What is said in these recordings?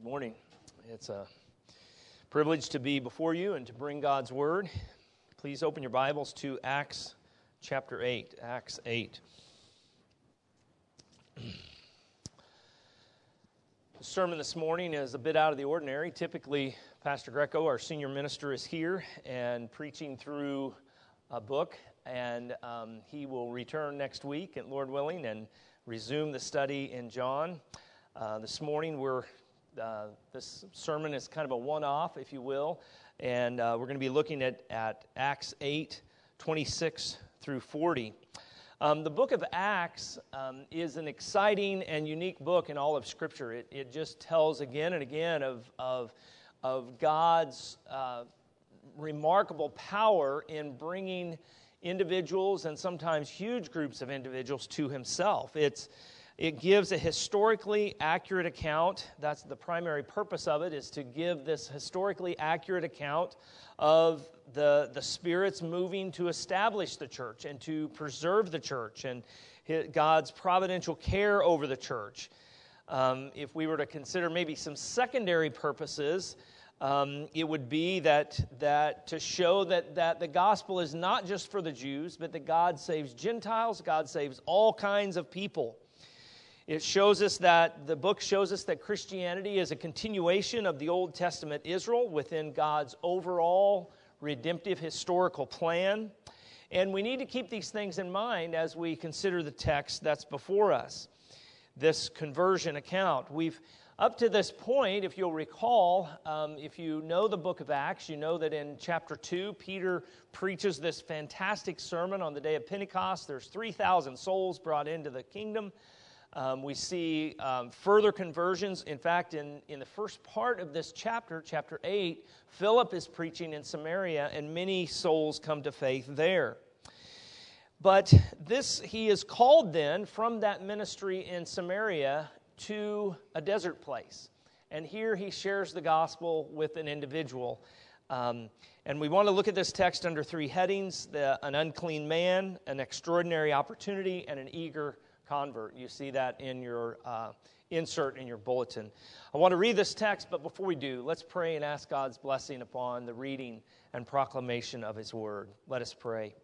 Good morning. It's a privilege to be before you and to bring God's word. Please open your Bibles to Acts chapter 8. Acts 8. The sermon this morning is a bit out of the ordinary. Typically, Pastor Greco, our senior minister, is here and preaching through a book, and um, he will return next week, and Lord willing, and resume the study in John. Uh, this morning, we're uh, this sermon is kind of a one off, if you will, and uh, we're going to be looking at, at Acts 8 26 through 40. Um, the book of Acts um, is an exciting and unique book in all of Scripture. It, it just tells again and again of, of, of God's uh, remarkable power in bringing individuals and sometimes huge groups of individuals to Himself. It's it gives a historically accurate account. That's the primary purpose of it, is to give this historically accurate account of the, the Spirit's moving to establish the church and to preserve the church and God's providential care over the church. Um, if we were to consider maybe some secondary purposes, um, it would be that, that to show that, that the gospel is not just for the Jews, but that God saves Gentiles, God saves all kinds of people. It shows us that the book shows us that Christianity is a continuation of the Old Testament Israel within God's overall redemptive historical plan. And we need to keep these things in mind as we consider the text that's before us. This conversion account. We've, up to this point, if you'll recall, um, if you know the book of Acts, you know that in chapter 2, Peter preaches this fantastic sermon on the day of Pentecost. There's 3,000 souls brought into the kingdom. Um, we see um, further conversions. In fact, in, in the first part of this chapter, chapter 8, Philip is preaching in Samaria, and many souls come to faith there. But this, he is called then from that ministry in Samaria to a desert place. And here he shares the gospel with an individual. Um, and we want to look at this text under three headings the, an unclean man, an extraordinary opportunity, and an eager convert. You see that in your uh, insert in your bulletin. I want to read this text, but before we do, let's pray and ask God's blessing upon the reading and proclamation of His word. Let us pray.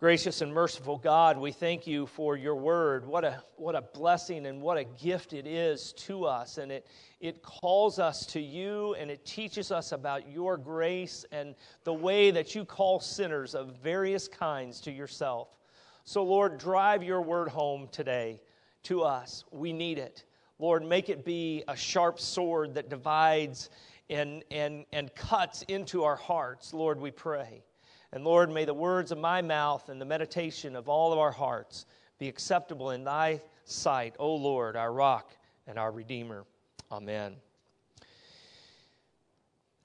Gracious and merciful God, we thank you for your word. What a, what a blessing and what a gift it is to us. And it, it calls us to you and it teaches us about your grace and the way that you call sinners of various kinds to yourself. So, Lord, drive your word home today to us. We need it. Lord, make it be a sharp sword that divides and, and, and cuts into our hearts, Lord, we pray. And Lord, may the words of my mouth and the meditation of all of our hearts be acceptable in thy sight, O Lord, our rock and our Redeemer. Amen.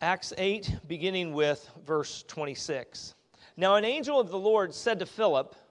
Acts 8, beginning with verse 26. Now, an angel of the Lord said to Philip,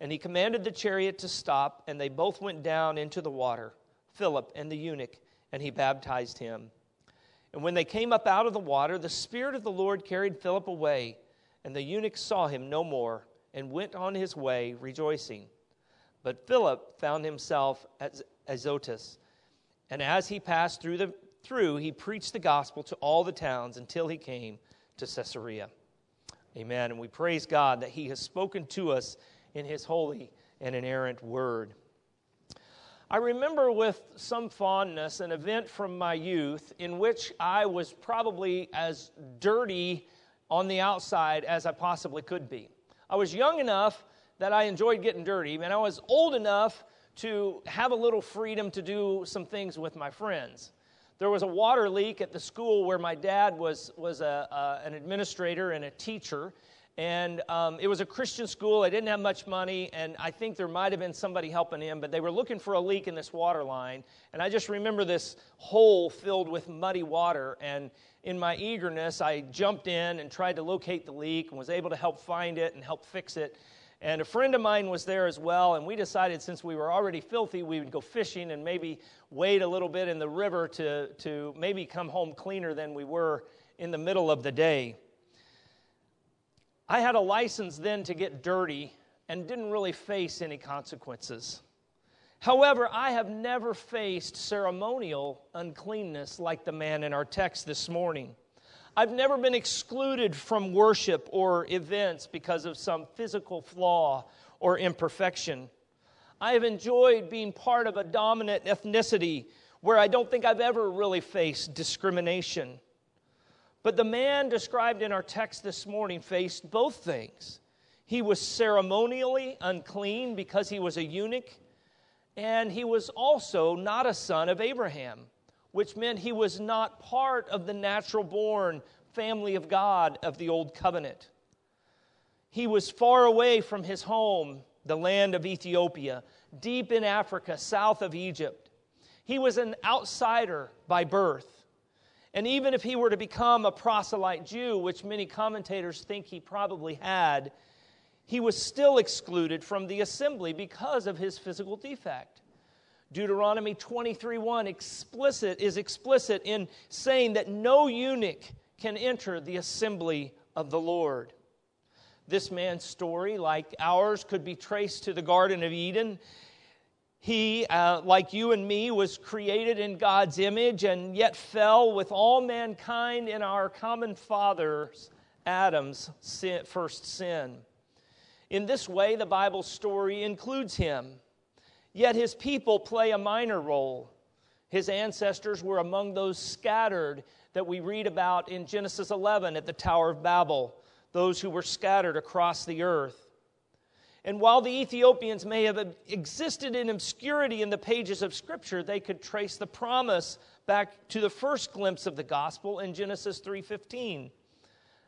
And he commanded the chariot to stop, and they both went down into the water, Philip and the eunuch, and he baptized him. And when they came up out of the water, the Spirit of the Lord carried Philip away, and the eunuch saw him no more and went on his way rejoicing. But Philip found himself at Azotus, and as he passed through, the, through, he preached the gospel to all the towns until he came to Caesarea. Amen. And we praise God that he has spoken to us in his holy and inerrant word. I remember with some fondness an event from my youth in which I was probably as dirty on the outside as I possibly could be. I was young enough that I enjoyed getting dirty, and I was old enough to have a little freedom to do some things with my friends. There was a water leak at the school where my dad was, was a, an administrator and a teacher, and um, it was a Christian school. I didn't have much money, and I think there might have been somebody helping him, but they were looking for a leak in this water line. And I just remember this hole filled with muddy water. And in my eagerness, I jumped in and tried to locate the leak and was able to help find it and help fix it. And a friend of mine was there as well, and we decided since we were already filthy, we would go fishing and maybe wade a little bit in the river to, to maybe come home cleaner than we were in the middle of the day. I had a license then to get dirty and didn't really face any consequences. However, I have never faced ceremonial uncleanness like the man in our text this morning. I've never been excluded from worship or events because of some physical flaw or imperfection. I have enjoyed being part of a dominant ethnicity where I don't think I've ever really faced discrimination. But the man described in our text this morning faced both things. He was ceremonially unclean because he was a eunuch, and he was also not a son of Abraham, which meant he was not part of the natural born family of God of the Old Covenant. He was far away from his home, the land of Ethiopia, deep in Africa, south of Egypt. He was an outsider by birth. And even if he were to become a proselyte Jew, which many commentators think he probably had, he was still excluded from the assembly because of his physical defect. Deuteronomy 23:1 explicit is explicit in saying that no eunuch can enter the assembly of the Lord. This man's story, like ours, could be traced to the Garden of Eden he, uh, like you and me, was created in God's image and yet fell with all mankind in our common father's, Adam's sin, first sin. In this way, the Bible story includes him. Yet his people play a minor role. His ancestors were among those scattered that we read about in Genesis 11 at the Tower of Babel, those who were scattered across the earth. And while the Ethiopians may have existed in obscurity in the pages of Scripture, they could trace the promise back to the first glimpse of the gospel in Genesis 3:15.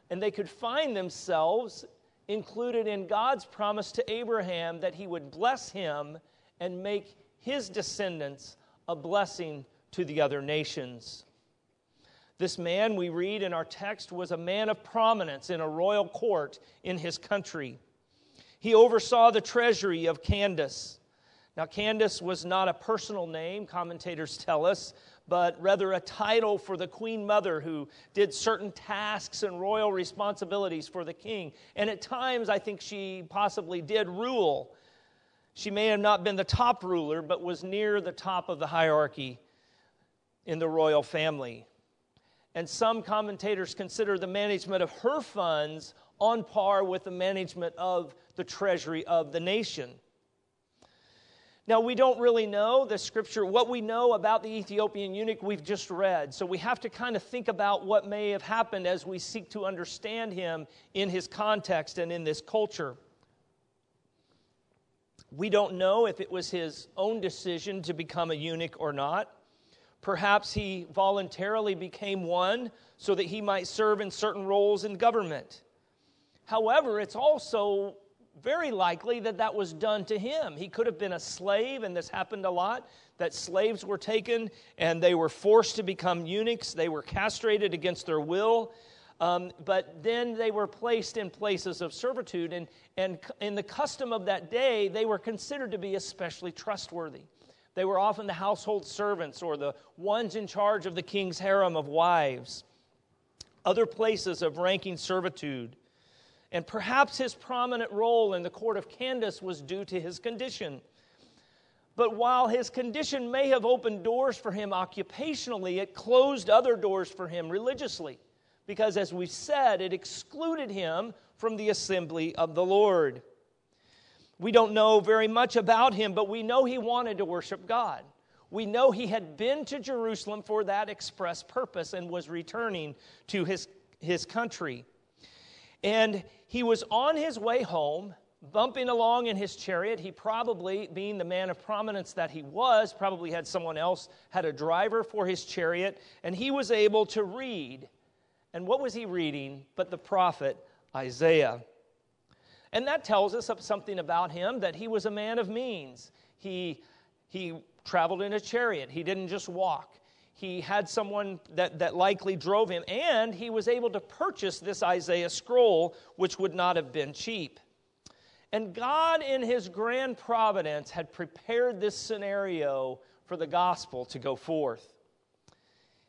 And they could find themselves included in God's promise to Abraham that he would bless him and make his descendants a blessing to the other nations. This man we read in our text was a man of prominence in a royal court in his country. He oversaw the treasury of Candace. Now, Candace was not a personal name, commentators tell us, but rather a title for the queen mother who did certain tasks and royal responsibilities for the king. And at times, I think she possibly did rule. She may have not been the top ruler, but was near the top of the hierarchy in the royal family. And some commentators consider the management of her funds on par with the management of the treasury of the nation. Now, we don't really know the scripture. What we know about the Ethiopian eunuch, we've just read. So we have to kind of think about what may have happened as we seek to understand him in his context and in this culture. We don't know if it was his own decision to become a eunuch or not. Perhaps he voluntarily became one so that he might serve in certain roles in government. However, it's also very likely that that was done to him. He could have been a slave, and this happened a lot that slaves were taken and they were forced to become eunuchs. They were castrated against their will. Um, but then they were placed in places of servitude, and, and in the custom of that day, they were considered to be especially trustworthy. They were often the household servants or the ones in charge of the king's harem of wives, other places of ranking servitude. And perhaps his prominent role in the court of Candace was due to his condition. But while his condition may have opened doors for him occupationally, it closed other doors for him religiously. Because, as we said, it excluded him from the assembly of the Lord. We don't know very much about him, but we know he wanted to worship God. We know he had been to Jerusalem for that express purpose and was returning to his, his country. And he was on his way home, bumping along in his chariot. He probably, being the man of prominence that he was, probably had someone else, had a driver for his chariot, and he was able to read. And what was he reading but the prophet Isaiah? And that tells us something about him that he was a man of means. He, he traveled in a chariot, he didn't just walk he had someone that, that likely drove him, and he was able to purchase this Isaiah scroll, which would not have been cheap. And God, in his grand providence, had prepared this scenario for the gospel to go forth.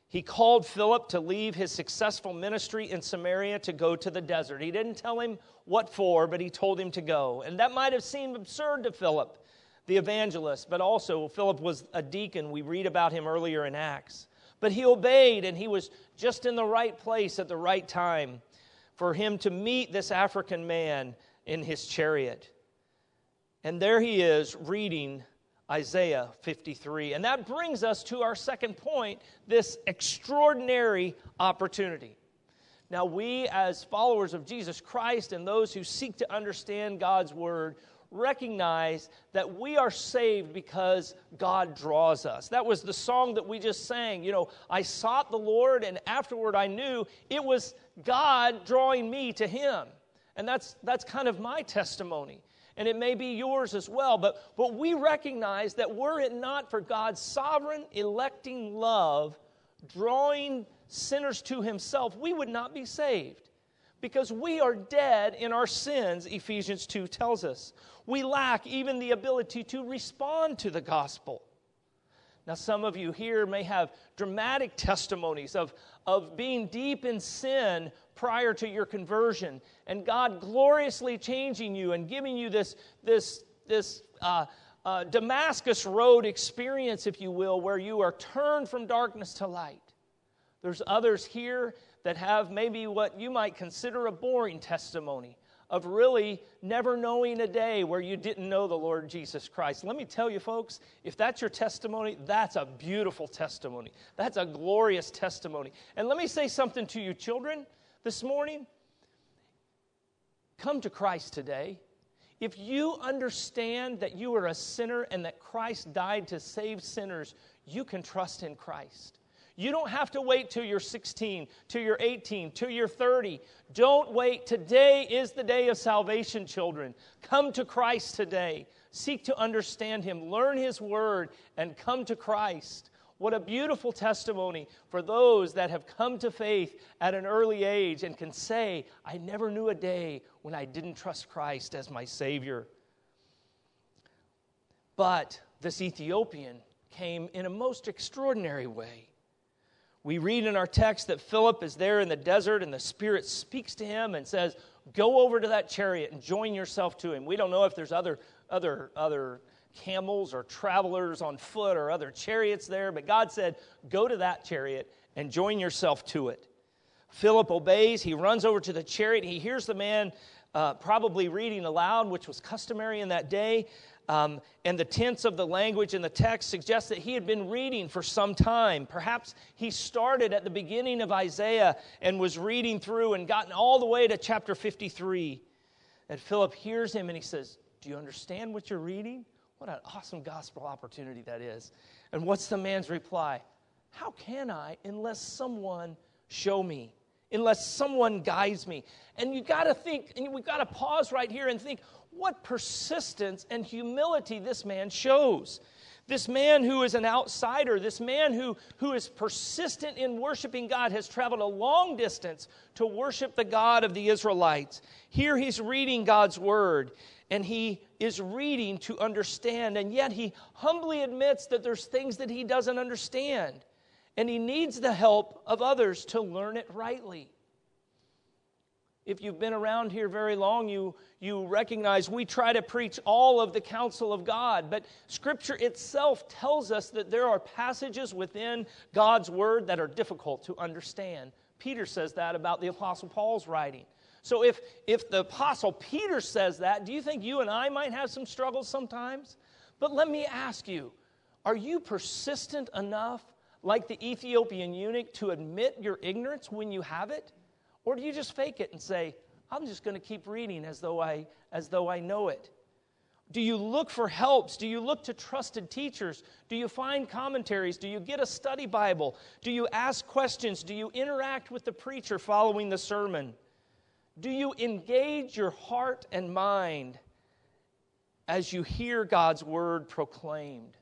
He called Philip to leave his successful ministry in Samaria to go to the desert. He didn't tell him what for, but he told him to go. And that might have seemed absurd to Philip the evangelist, but also Philip was a deacon. We read about him earlier in Acts. But he obeyed, and he was just in the right place at the right time for him to meet this African man in his chariot. And there he is reading Isaiah 53. And that brings us to our second point this extraordinary opportunity. Now, we, as followers of Jesus Christ and those who seek to understand God's word, recognize that we are saved because God draws us. That was the song that we just sang. You know, I sought the Lord, and afterward I knew it was God drawing me to Him. And that's, that's kind of my testimony. And it may be yours as well. But, but we recognize that were it not for God's sovereign, electing love, drawing sinners to Himself, we would not be saved because we are dead in our sins, Ephesians 2 tells us. We lack even the ability to respond to the gospel. Now, some of you here may have dramatic testimonies of, of being deep in sin prior to your conversion, and God gloriously changing you and giving you this, this, this uh, uh, Damascus Road experience, if you will, where you are turned from darkness to light. There's others here that have maybe what you might consider a boring testimony of really never knowing a day where you didn't know the Lord Jesus Christ. Let me tell you, folks, if that's your testimony, that's a beautiful testimony. That's a glorious testimony. And let me say something to you, children, this morning. Come to Christ today. If you understand that you are a sinner and that Christ died to save sinners, you can trust in Christ. You don't have to wait till you're 16, till you're 18, till you're 30. Don't wait. Today is the day of salvation, children. Come to Christ today. Seek to understand Him, learn His Word, and come to Christ. What a beautiful testimony for those that have come to faith at an early age and can say, I never knew a day when I didn't trust Christ as my Savior. But this Ethiopian came in a most extraordinary way. We read in our text that Philip is there in the desert and the Spirit speaks to him and says, Go over to that chariot and join yourself to him. We don't know if there's other, other, other camels or travelers on foot or other chariots there, but God said, Go to that chariot and join yourself to it. Philip obeys. He runs over to the chariot. He hears the man uh, probably reading aloud, which was customary in that day. Um, and the tense of the language in the text suggests that he had been reading for some time. Perhaps he started at the beginning of Isaiah and was reading through and gotten all the way to chapter 53. And Philip hears him and he says, Do you understand what you're reading? What an awesome gospel opportunity that is. And what's the man's reply? How can I unless someone show me? Unless someone guides me. And you got to think, and we've got to pause right here and think what persistence and humility this man shows. This man who is an outsider, this man who, who is persistent in worshiping God, has traveled a long distance to worship the God of the Israelites. Here he's reading God's word, and he is reading to understand, and yet he humbly admits that there's things that he doesn't understand, and he needs the help of others to learn it rightly. If you've been around here very long, you, you recognize we try to preach all of the counsel of God, but Scripture itself tells us that there are passages within God's Word that are difficult to understand. Peter says that about the Apostle Paul's writing. So if, if the Apostle Peter says that, do you think you and I might have some struggles sometimes? But let me ask you are you persistent enough, like the Ethiopian eunuch, to admit your ignorance when you have it? Or do you just fake it and say, I'm just going to keep reading as though I as though I know it? Do you look for helps? Do you look to trusted teachers? Do you find commentaries? Do you get a study Bible? Do you ask questions? Do you interact with the preacher following the sermon? Do you engage your heart and mind as you hear God's word proclaimed?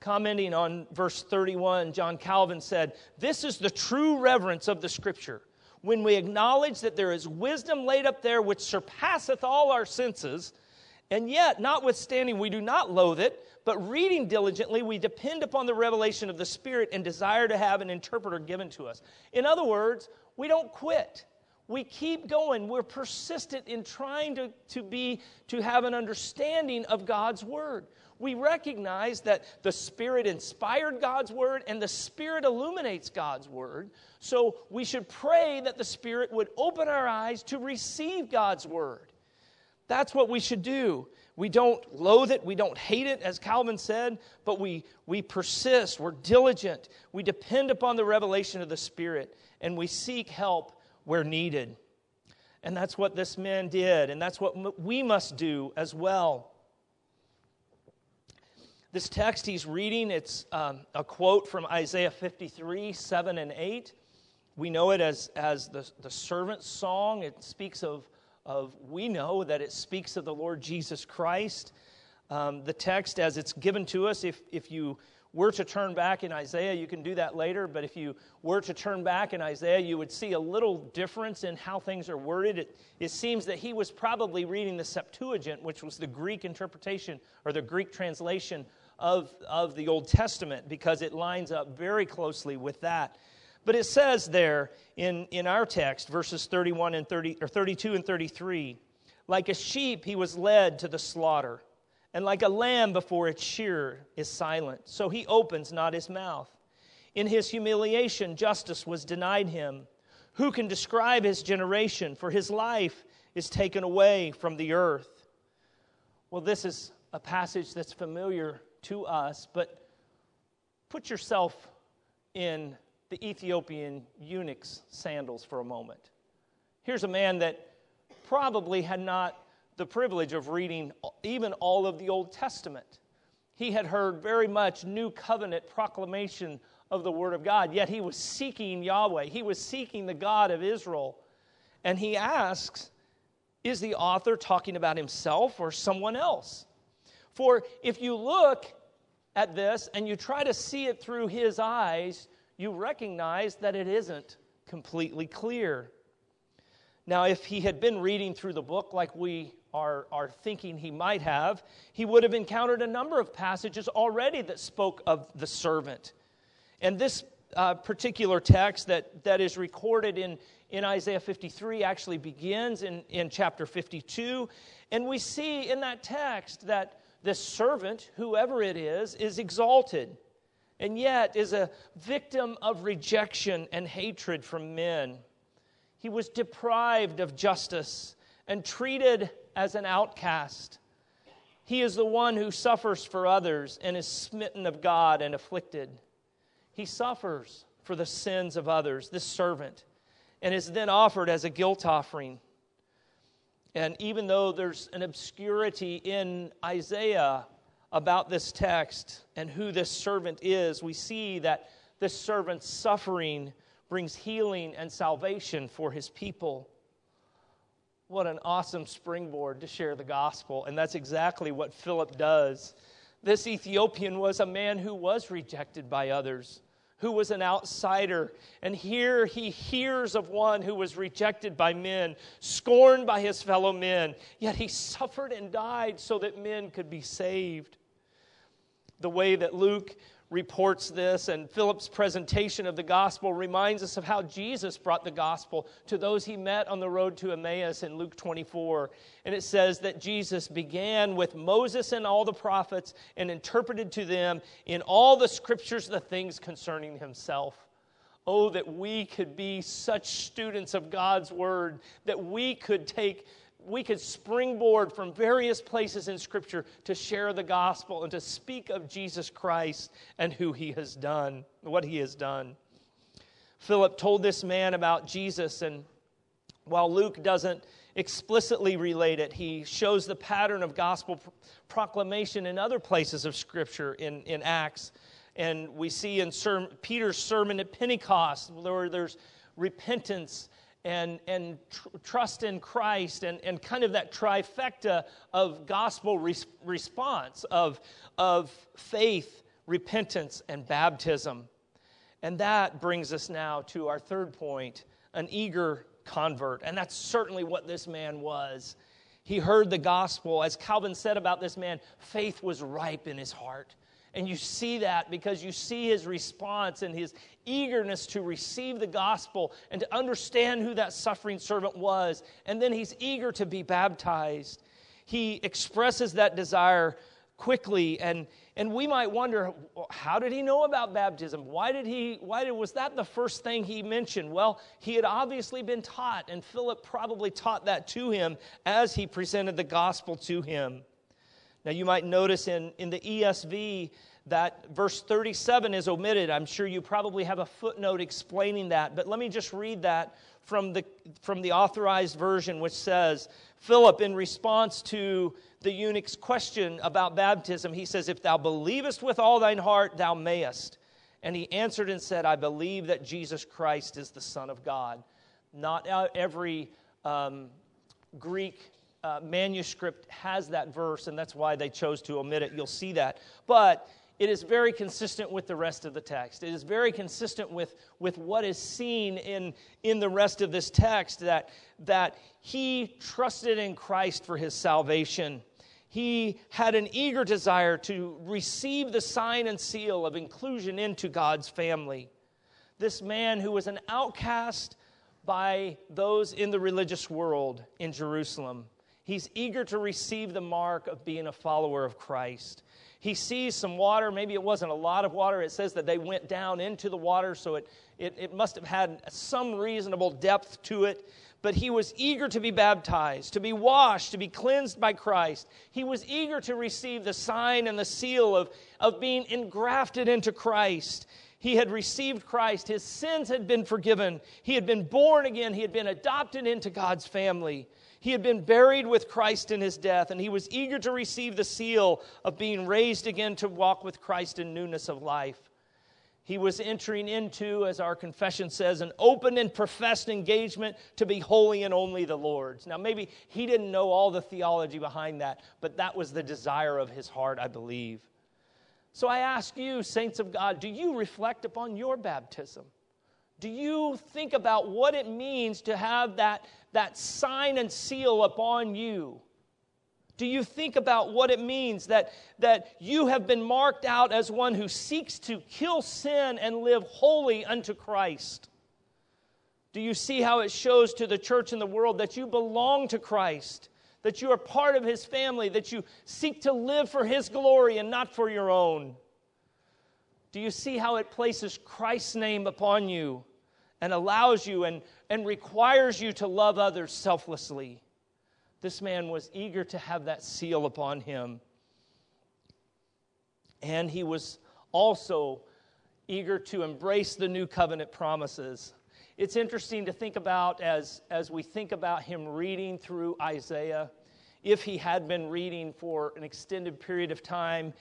Commenting on verse 31, John Calvin said, This is the true reverence of the scripture when we acknowledge that there is wisdom laid up there which surpasseth all our senses, and yet, notwithstanding, we do not loathe it, but reading diligently, we depend upon the revelation of the Spirit and desire to have an interpreter given to us. In other words, we don't quit. We keep going. We're persistent in trying to, to be to have an understanding of God's word we recognize that the Spirit inspired God's Word and the Spirit illuminates God's Word. So we should pray that the Spirit would open our eyes to receive God's Word. That's what we should do. We don't loathe it, we don't hate it, as Calvin said, but we, we persist, we're diligent, we depend upon the revelation of the Spirit, and we seek help where needed. And that's what this man did, and that's what we must do as well. This text he's reading, it's um, a quote from Isaiah 53, 7 and 8. We know it as, as the, the servant song. It speaks of, of, we know that it speaks of the Lord Jesus Christ. Um, the text, as it's given to us, if, if you were to turn back in Isaiah, you can do that later, but if you were to turn back in Isaiah, you would see a little difference in how things are worded. It, it seems that he was probably reading the Septuagint, which was the Greek interpretation or the Greek translation of, of the Old Testament because it lines up very closely with that. But it says there in, in our text, verses 31 and 30, or 32 and 33, like a sheep he was led to the slaughter, and like a lamb before its shearer is silent. So he opens not his mouth. In his humiliation, justice was denied him. Who can describe his generation? For his life is taken away from the earth. Well, this is a passage that's familiar to us, but put yourself in the Ethiopian eunuch's sandals for a moment. Here's a man that probably had not the privilege of reading even all of the Old Testament. He had heard very much new covenant proclamation of the Word of God, yet he was seeking Yahweh. He was seeking the God of Israel. And he asks, Is the author talking about himself or someone else? For if you look at this and you try to see it through his eyes, you recognize that it isn't completely clear. Now, if he had been reading through the book like we are, are thinking he might have, he would have encountered a number of passages already that spoke of the servant. And this uh, particular text that, that is recorded in, in Isaiah 53 actually begins in, in chapter 52. And we see in that text that this servant, whoever it is, is exalted and yet is a victim of rejection and hatred from men. He was deprived of justice and treated as an outcast. He is the one who suffers for others and is smitten of God and afflicted. He suffers for the sins of others, this servant, and is then offered as a guilt offering. And even though there's an obscurity in Isaiah about this text and who this servant is, we see that this servant's suffering brings healing and salvation for his people. What an awesome springboard to share the gospel. And that's exactly what Philip does. This Ethiopian was a man who was rejected by others, who was an outsider. And here he hears of one who was rejected by men, scorned by his fellow men, yet he suffered and died so that men could be saved. The way that Luke reports this, and Philip's presentation of the gospel reminds us of how Jesus brought the gospel to those he met on the road to Emmaus in Luke 24. And it says that Jesus began with Moses and all the prophets and interpreted to them in all the scriptures the things concerning himself. Oh, that we could be such students of God's word, that we could take we could springboard from various places in Scripture to share the gospel and to speak of Jesus Christ and who he has done, what he has done. Philip told this man about Jesus, and while Luke doesn't explicitly relate it, he shows the pattern of gospel proclamation in other places of Scripture in, in Acts. And we see in Peter's sermon at Pentecost, where there's repentance and, and tr- trust in Christ and, and kind of that trifecta of gospel res- response of, of faith, repentance, and baptism. And that brings us now to our third point an eager convert. And that's certainly what this man was. He heard the gospel. As Calvin said about this man, faith was ripe in his heart. And you see that because you see his response and his eagerness to receive the gospel and to understand who that suffering servant was. And then he's eager to be baptized. He expresses that desire quickly and and we might wonder how did he know about baptism why did he why did, was that the first thing he mentioned well he had obviously been taught and philip probably taught that to him as he presented the gospel to him now, you might notice in, in the ESV that verse 37 is omitted. I'm sure you probably have a footnote explaining that, but let me just read that from the, from the authorized version, which says Philip, in response to the eunuch's question about baptism, he says, If thou believest with all thine heart, thou mayest. And he answered and said, I believe that Jesus Christ is the Son of God. Not every um, Greek uh, manuscript has that verse, and that's why they chose to omit it. You'll see that. But it is very consistent with the rest of the text. It is very consistent with, with what is seen in, in the rest of this text that, that he trusted in Christ for his salvation. He had an eager desire to receive the sign and seal of inclusion into God's family. This man who was an outcast by those in the religious world in Jerusalem He's eager to receive the mark of being a follower of Christ. He sees some water. Maybe it wasn't a lot of water. It says that they went down into the water, so it, it, it must have had some reasonable depth to it. But he was eager to be baptized, to be washed, to be cleansed by Christ. He was eager to receive the sign and the seal of, of being engrafted into Christ. He had received Christ. His sins had been forgiven. He had been born again. He had been adopted into God's family. He had been buried with Christ in his death, and he was eager to receive the seal of being raised again to walk with Christ in newness of life. He was entering into, as our confession says, an open and professed engagement to be holy and only the Lord's. Now, maybe he didn't know all the theology behind that, but that was the desire of his heart, I believe. So I ask you, saints of God, do you reflect upon your baptism? Do you think about what it means to have that, that sign and seal upon you? Do you think about what it means that, that you have been marked out as one who seeks to kill sin and live holy unto Christ? Do you see how it shows to the church and the world that you belong to Christ, that you are part of his family, that you seek to live for his glory and not for your own? Do you see how it places Christ's name upon you? And allows you and, and requires you to love others selflessly. This man was eager to have that seal upon him. And he was also eager to embrace the new covenant promises. It's interesting to think about as, as we think about him reading through Isaiah. If he had been reading for an extended period of time,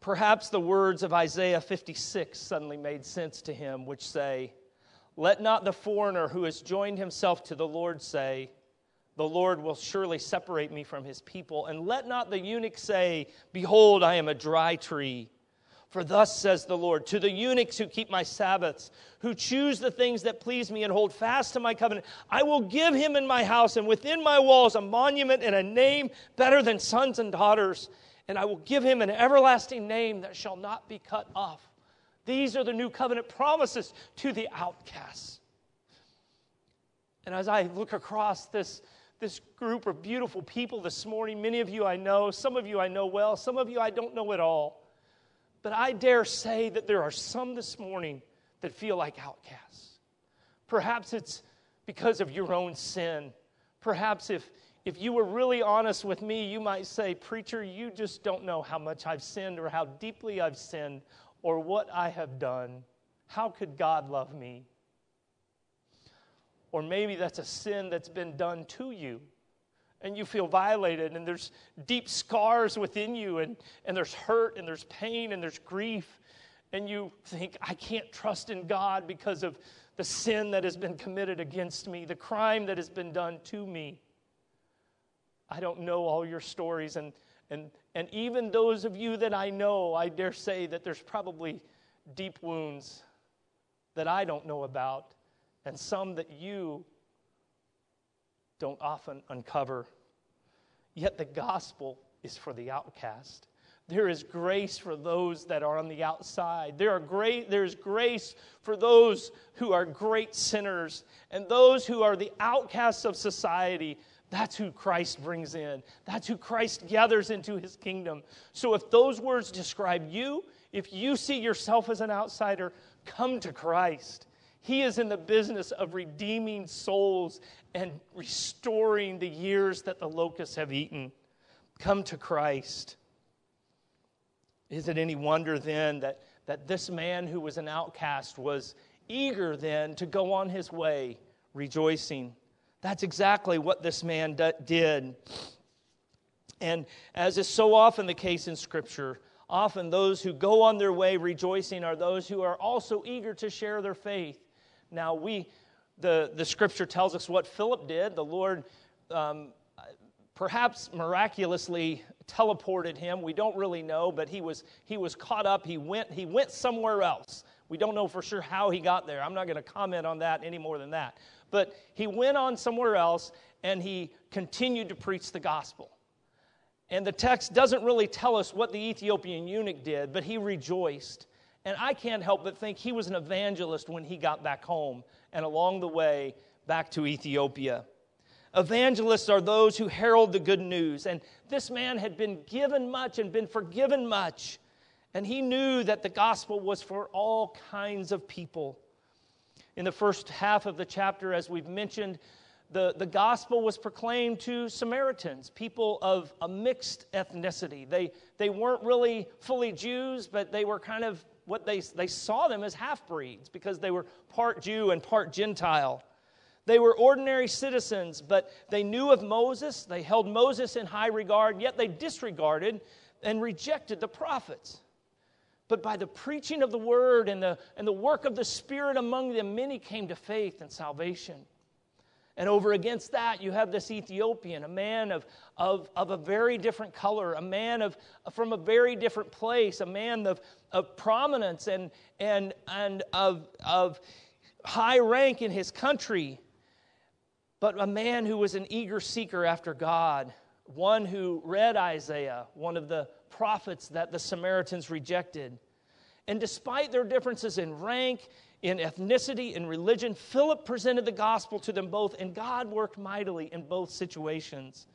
perhaps the words of Isaiah 56 suddenly made sense to him, which say, let not the foreigner who has joined himself to the Lord say, the Lord will surely separate me from his people. And let not the eunuch say, Behold, I am a dry tree. For thus says the Lord to the eunuchs who keep my Sabbaths, who choose the things that please me and hold fast to my covenant, I will give him in my house and within my walls a monument and a name better than sons and daughters. And I will give him an everlasting name that shall not be cut off. These are the new covenant promises to the outcasts. And as I look across this, this group of beautiful people this morning, many of you I know, some of you I know well, some of you I don't know at all. But I dare say that there are some this morning that feel like outcasts. Perhaps it's because of your own sin. Perhaps if, if you were really honest with me, you might say, Preacher, you just don't know how much I've sinned or how deeply I've sinned or what I have done. How could God love me? Or maybe that's a sin that's been done to you and you feel violated, and there's deep scars within you, and, and there's hurt, and there's pain, and there's grief, and you think, I can't trust in God because of the sin that has been committed against me, the crime that has been done to me. I don't know all your stories, and, and, and even those of you that I know, I dare say that there's probably deep wounds that I don't know about, and some that you don't often uncover. Yet the gospel is for the outcast. There is grace for those that are on the outside. There, are great, there is grace for those who are great sinners and those who are the outcasts of society. That's who Christ brings in. That's who Christ gathers into his kingdom. So if those words describe you, if you see yourself as an outsider, come to Christ. He is in the business of redeeming souls and restoring the years that the locusts have eaten. Come to Christ. Is it any wonder then that, that this man who was an outcast was eager then to go on his way rejoicing? That's exactly what this man d- did. And as is so often the case in Scripture, often those who go on their way rejoicing are those who are also eager to share their faith. Now, we, the, the scripture tells us what Philip did. The Lord um, perhaps miraculously teleported him. We don't really know, but he was, he was caught up. He went, he went somewhere else. We don't know for sure how he got there. I'm not going to comment on that any more than that. But he went on somewhere else and he continued to preach the gospel. And the text doesn't really tell us what the Ethiopian eunuch did, but he rejoiced. And I can't help but think he was an evangelist when he got back home and along the way back to Ethiopia. Evangelists are those who herald the good news. And this man had been given much and been forgiven much. And he knew that the gospel was for all kinds of people. In the first half of the chapter, as we've mentioned, the, the gospel was proclaimed to Samaritans, people of a mixed ethnicity. They, they weren't really fully Jews, but they were kind of what they, they saw them as half breeds because they were part Jew and part Gentile. They were ordinary citizens, but they knew of Moses. They held Moses in high regard, yet they disregarded and rejected the prophets. But by the preaching of the word and the, and the work of the Spirit among them, many came to faith and salvation. And over against that, you have this Ethiopian, a man of, of, of a very different color, a man of, from a very different place, a man of, of prominence and, and, and of, of high rank in his country, but a man who was an eager seeker after God, one who read Isaiah, one of the prophets that the Samaritans rejected. And despite their differences in rank in ethnicity, in religion. Philip presented the gospel to them both, and God worked mightily in both situations.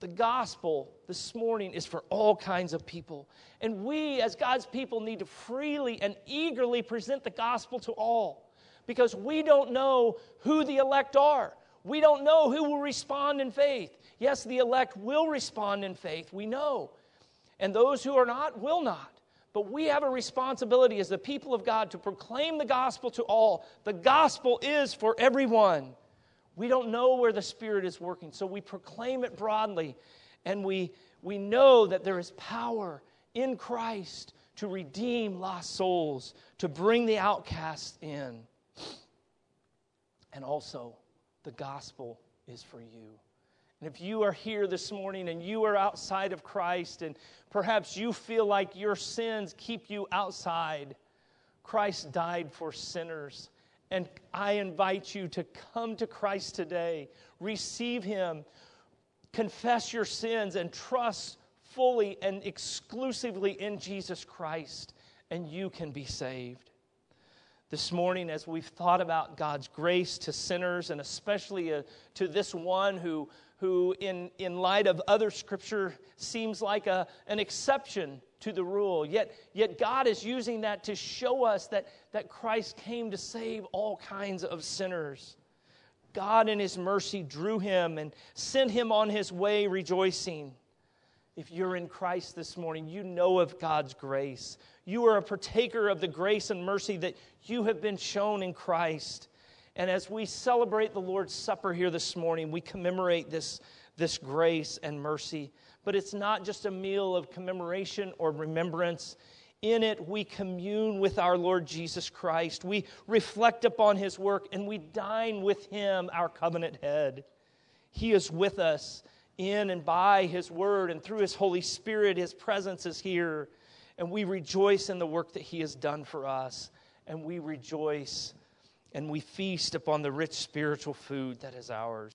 The gospel this morning is for all kinds of people. And we, as God's people, need to freely and eagerly present the gospel to all because we don't know who the elect are. We don't know who will respond in faith. Yes, the elect will respond in faith, we know. And those who are not will not. But we have a responsibility as the people of God to proclaim the gospel to all. The gospel is for everyone. We don't know where the Spirit is working, so we proclaim it broadly, and we, we know that there is power in Christ to redeem lost souls, to bring the outcasts in. And also, the gospel is for you. And if you are here this morning and you are outside of Christ, and perhaps you feel like your sins keep you outside, Christ died for sinners. And I invite you to come to Christ today, receive Him, confess your sins, and trust fully and exclusively in Jesus Christ, and you can be saved. This morning, as we've thought about God's grace to sinners, and especially uh, to this one who, who in, in light of other scripture, seems like a, an exception to the rule. Yet, yet God is using that to show us that, that Christ came to save all kinds of sinners. God, in His mercy, drew him and sent him on his way rejoicing. If you're in Christ this morning, you know of God's grace. You are a partaker of the grace and mercy that you have been shown in Christ. And as we celebrate the Lord's Supper here this morning, we commemorate this, this grace and mercy. But it's not just a meal of commemoration or remembrance. In it, we commune with our Lord Jesus Christ. We reflect upon his work and we dine with him, our covenant head. He is with us in and by His Word and through His Holy Spirit. His presence is here. And we rejoice in the work that He has done for us. And we rejoice and we feast upon the rich spiritual food that is ours.